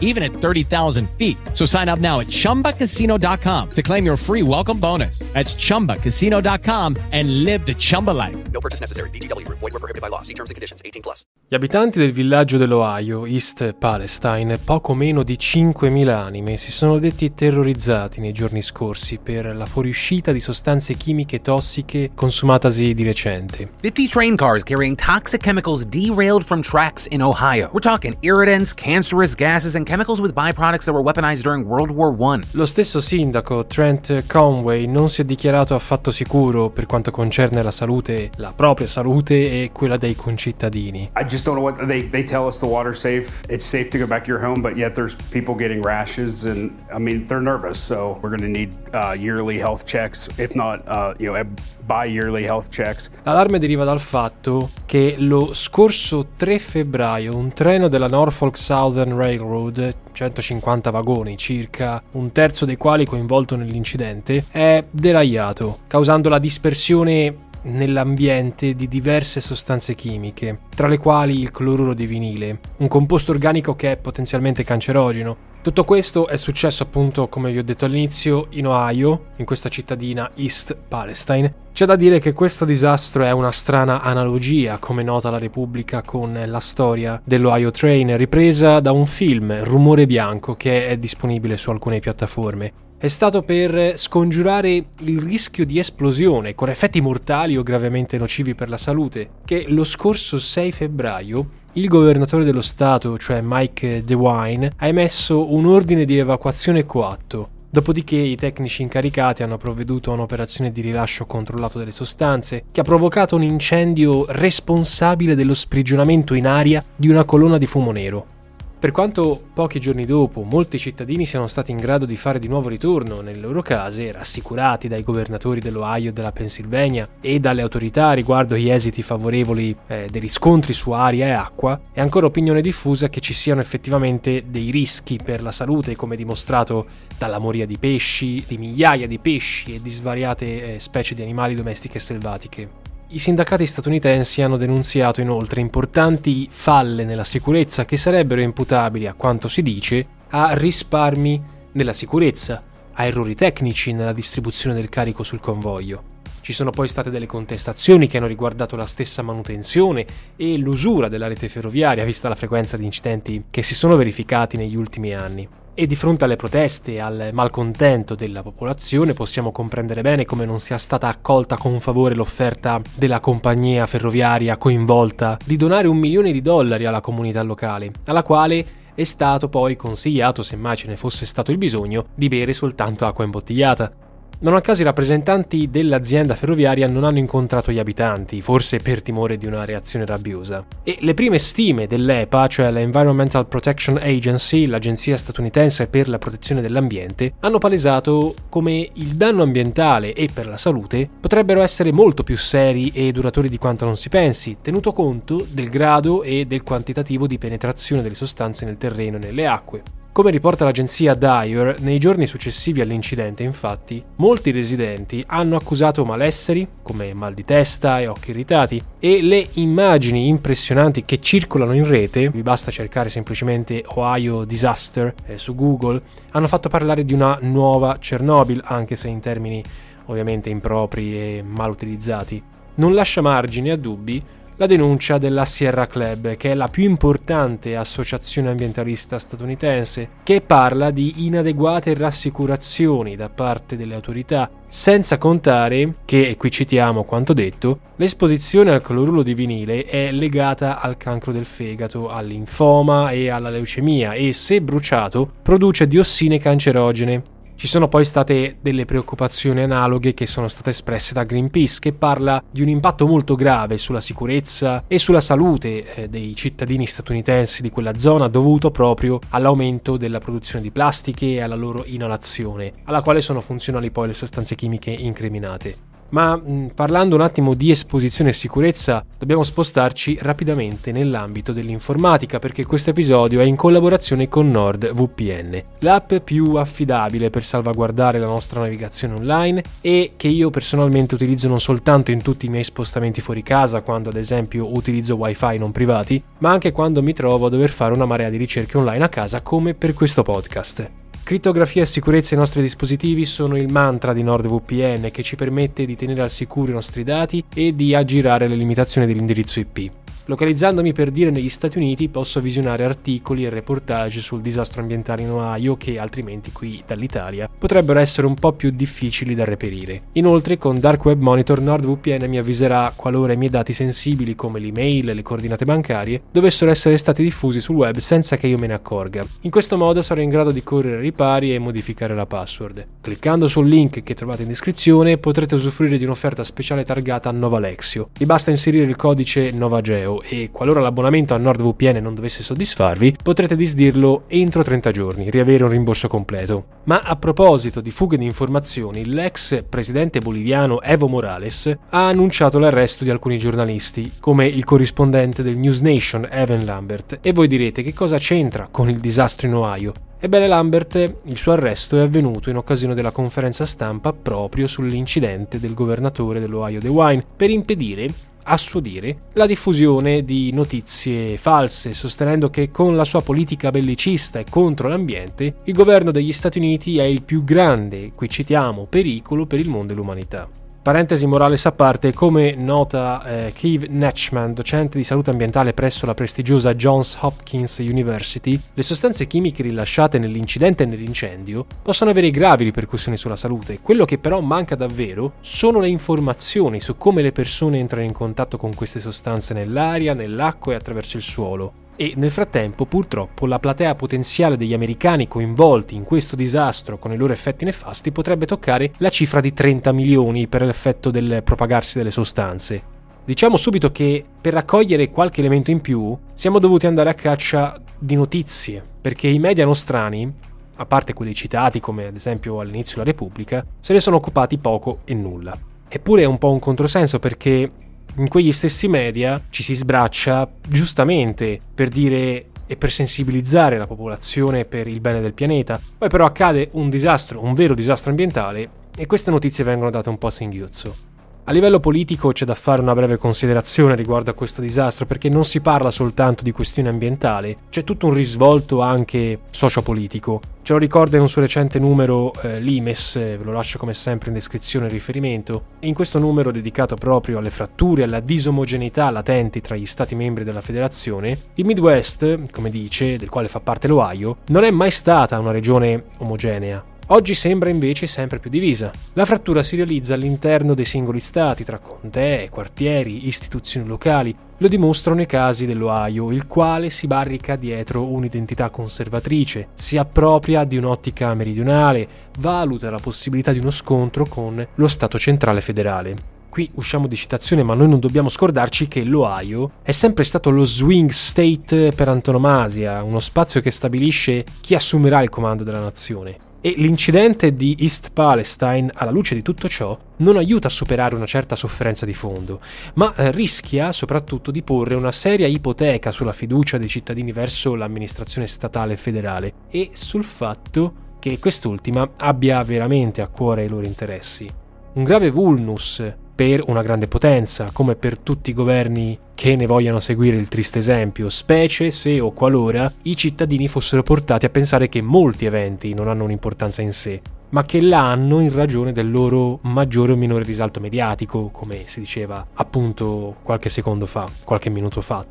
even at 30,000 feet. So sign up now at chumbacasino.com to claim your free welcome bonus. That's chumbacasino.com and live the Chumba life. No purchase necessary. VGW Group. Void were prohibited by law. See terms and conditions. 18 plus. Gli abitanti del villaggio dell'Ohio, East Palestine, poco meno di 5.000 anime, si sono detti terrorizzati nei giorni scorsi per la fuoriuscita di sostanze chimiche tossiche consumatasi di recente. 50 train cars carrying toxic chemicals derailed from tracks in Ohio. We're talking irritants, cancerous gases, and chemicals with byproducts that were weaponized during World War I. Lo stesso sindaco Trent Conway non si è dichiarato affatto sicuro per quanto concerne la salute, la propria salute e quella dei concittadini. I just don't know what they, they tell us the water's safe. It's safe to go back to your home, but yet there's people getting rashes, and I mean they're nervous. So we're going to need uh, yearly health checks, if not, uh, you know, bi-yearly health checks. L'allarme deriva dal fatto che lo scorso 3 febbraio un treno della Norfolk Southern Railroad, 150 vagoni circa, un terzo dei quali coinvolto nell'incidente, è deragliato, causando la dispersione nell'ambiente di diverse sostanze chimiche, tra le quali il cloruro di vinile, un composto organico che è potenzialmente cancerogeno. Tutto questo è successo appunto, come vi ho detto all'inizio, in Ohio, in questa cittadina East Palestine. C'è da dire che questo disastro è una strana analogia, come nota la Repubblica, con la storia dell'Ohio Train, ripresa da un film, Rumore Bianco, che è disponibile su alcune piattaforme è stato per scongiurare il rischio di esplosione con effetti mortali o gravemente nocivi per la salute, che lo scorso 6 febbraio il governatore dello Stato, cioè Mike DeWine, ha emesso un ordine di evacuazione coatto. Dopodiché i tecnici incaricati hanno provveduto a un'operazione di rilascio controllato delle sostanze, che ha provocato un incendio responsabile dello sprigionamento in aria di una colonna di fumo nero. Per quanto pochi giorni dopo molti cittadini siano stati in grado di fare di nuovo ritorno nelle loro case, rassicurati dai governatori dell'Ohio e della Pennsylvania e dalle autorità riguardo gli esiti favorevoli eh, degli scontri su aria e acqua, è ancora opinione diffusa che ci siano effettivamente dei rischi per la salute, come dimostrato dalla moria di pesci, di migliaia di pesci e di svariate eh, specie di animali domestiche e selvatiche. I sindacati statunitensi hanno denunziato inoltre importanti falle nella sicurezza che sarebbero imputabili, a quanto si dice, a risparmi nella sicurezza, a errori tecnici nella distribuzione del carico sul convoglio. Ci sono poi state delle contestazioni che hanno riguardato la stessa manutenzione e l'usura della rete ferroviaria, vista la frequenza di incidenti che si sono verificati negli ultimi anni. E di fronte alle proteste e al malcontento della popolazione possiamo comprendere bene come non sia stata accolta con favore l'offerta della compagnia ferroviaria coinvolta di donare un milione di dollari alla comunità locale, alla quale è stato poi consigliato, se mai ce ne fosse stato il bisogno, di bere soltanto acqua imbottigliata. Non a caso i rappresentanti dell'azienda ferroviaria non hanno incontrato gli abitanti, forse per timore di una reazione rabbiosa. E le prime stime dell'EPA, cioè l'Environmental Protection Agency, l'agenzia statunitense per la protezione dell'ambiente, hanno palesato come il danno ambientale e per la salute potrebbero essere molto più seri e duratori di quanto non si pensi, tenuto conto del grado e del quantitativo di penetrazione delle sostanze nel terreno e nelle acque. Come riporta l'agenzia Dyer, nei giorni successivi all'incidente, infatti, molti residenti hanno accusato malesseri, come mal di testa e occhi irritati, e le immagini impressionanti che circolano in rete, vi basta cercare semplicemente Ohio Disaster eh, su Google, hanno fatto parlare di una nuova Chernobyl, anche se in termini ovviamente impropri e mal utilizzati. Non lascia margine a dubbi la denuncia della Sierra Club, che è la più importante associazione ambientalista statunitense, che parla di inadeguate rassicurazioni da parte delle autorità, senza contare che, e qui citiamo quanto detto, l'esposizione al cloruro di vinile è legata al cancro del fegato, all'infoma e alla leucemia e, se bruciato, produce diossine cancerogene Ci sono poi state delle preoccupazioni analoghe che sono state espresse da Greenpeace, che parla di un impatto molto grave sulla sicurezza e sulla salute eh, dei cittadini statunitensi di quella zona dovuto proprio all'aumento della produzione di plastiche e alla loro inalazione, alla quale sono funzionali poi le sostanze chimiche incriminate. Ma mh, parlando un attimo di esposizione e sicurezza, dobbiamo spostarci rapidamente nell'ambito dell'informatica perché questo episodio è in collaborazione con NordVPN, l'app più affidabile per salvaguardare la nostra navigazione online e che io personalmente utilizzo non soltanto in tutti i miei spostamenti fuori casa, quando ad esempio utilizzo wifi non privati, ma anche quando mi trovo a dover fare una marea di ricerche online a casa come per questo podcast. Crittografia e sicurezza ai nostri dispositivi sono il mantra di NordVPN che ci permette di tenere al sicuro i nostri dati e di aggirare le limitazioni dell'indirizzo IP. Localizzandomi per dire negli Stati Uniti posso visionare articoli e reportage sul disastro ambientale in Ohio che altrimenti qui dall'Italia potrebbero essere un po' più difficili da reperire. Inoltre con Dark Web Monitor NordVPN mi avviserà qualora i miei dati sensibili come l'email e le coordinate bancarie dovessero essere stati diffusi sul web senza che io me ne accorga. In questo modo sarò in grado di correre ripari e modificare la password. Cliccando sul link che trovate in descrizione potrete usufruire di un'offerta speciale targata Novalexio. Vi basta inserire il codice NovaGeo e qualora l'abbonamento a NordVPN non dovesse soddisfarvi, potrete disdirlo entro 30 giorni, riavere un rimborso completo. Ma a proposito di fughe di informazioni, l'ex presidente boliviano Evo Morales ha annunciato l'arresto di alcuni giornalisti, come il corrispondente del News Nation Evan Lambert. E voi direte che cosa c'entra con il disastro in Ohio? Ebbene Lambert, il suo arresto è avvenuto in occasione della conferenza stampa proprio sull'incidente del governatore dell'Ohio DeWine per impedire a suo dire, la diffusione di notizie false, sostenendo che con la sua politica bellicista e contro l'ambiente, il governo degli Stati Uniti è il più grande, qui citiamo, pericolo per il mondo e l'umanità. Parentesi morale a parte, come nota eh, Keith Netchman, docente di salute ambientale presso la prestigiosa Johns Hopkins University, le sostanze chimiche rilasciate nell'incidente e nell'incendio possono avere gravi ripercussioni sulla salute. Quello che però manca davvero sono le informazioni su come le persone entrano in contatto con queste sostanze nell'aria, nell'acqua e attraverso il suolo e nel frattempo purtroppo la platea potenziale degli americani coinvolti in questo disastro con i loro effetti nefasti potrebbe toccare la cifra di 30 milioni per l'effetto del propagarsi delle sostanze. Diciamo subito che per raccogliere qualche elemento in più siamo dovuti andare a caccia di notizie, perché i media nostrani, a parte quelli citati come ad esempio all'inizio la Repubblica, se ne sono occupati poco e nulla. Eppure è un po' un controsenso perché in quegli stessi media ci si sbraccia giustamente per dire e per sensibilizzare la popolazione per il bene del pianeta. Poi però accade un disastro, un vero disastro ambientale e queste notizie vengono date un po' a singhiozzo. A livello politico c'è da fare una breve considerazione riguardo a questo disastro perché non si parla soltanto di questione ambientale, c'è tutto un risvolto anche sociopolitico. Ce lo ricorda in un suo recente numero eh, l'IMES, eh, ve lo lascio come sempre in descrizione il riferimento, in questo numero dedicato proprio alle fratture e alla disomogeneità latenti tra gli stati membri della federazione, il Midwest, come dice, del quale fa parte l'Ohio, non è mai stata una regione omogenea. Oggi sembra invece sempre più divisa. La frattura si realizza all'interno dei singoli stati, tra contee, quartieri, istituzioni locali. Lo dimostrano i casi dell'Ohio, il quale si barrica dietro un'identità conservatrice, si appropria di un'ottica meridionale, valuta la possibilità di uno scontro con lo Stato centrale federale qui usciamo di citazione, ma noi non dobbiamo scordarci che l'Ohio è sempre stato lo swing state per antonomasia, uno spazio che stabilisce chi assumerà il comando della nazione. E l'incidente di East Palestine, alla luce di tutto ciò, non aiuta a superare una certa sofferenza di fondo, ma eh, rischia soprattutto di porre una seria ipoteca sulla fiducia dei cittadini verso l'amministrazione statale federale e sul fatto che quest'ultima abbia veramente a cuore i loro interessi. Un grave vulnus per una grande potenza, come per tutti i governi che ne vogliano seguire il triste esempio, specie se o qualora i cittadini fossero portati a pensare che molti eventi non hanno un'importanza in sé, ma che la hanno in ragione del loro maggiore o minore risalto mediatico, come si diceva appunto qualche secondo fa, qualche minuto fa.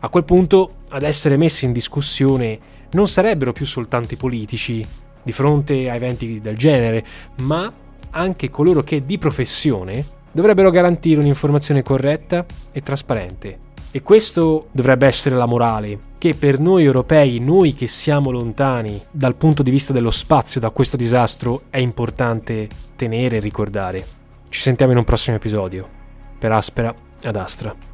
A quel punto, ad essere messi in discussione non sarebbero più soltanto i politici di fronte a eventi del genere, ma anche coloro che di professione dovrebbero garantire un'informazione corretta e trasparente. E questo dovrebbe essere la morale che per noi europei, noi che siamo lontani dal punto di vista dello spazio da questo disastro, è importante tenere e ricordare. Ci sentiamo in un prossimo episodio. Per Aspera ad Astra.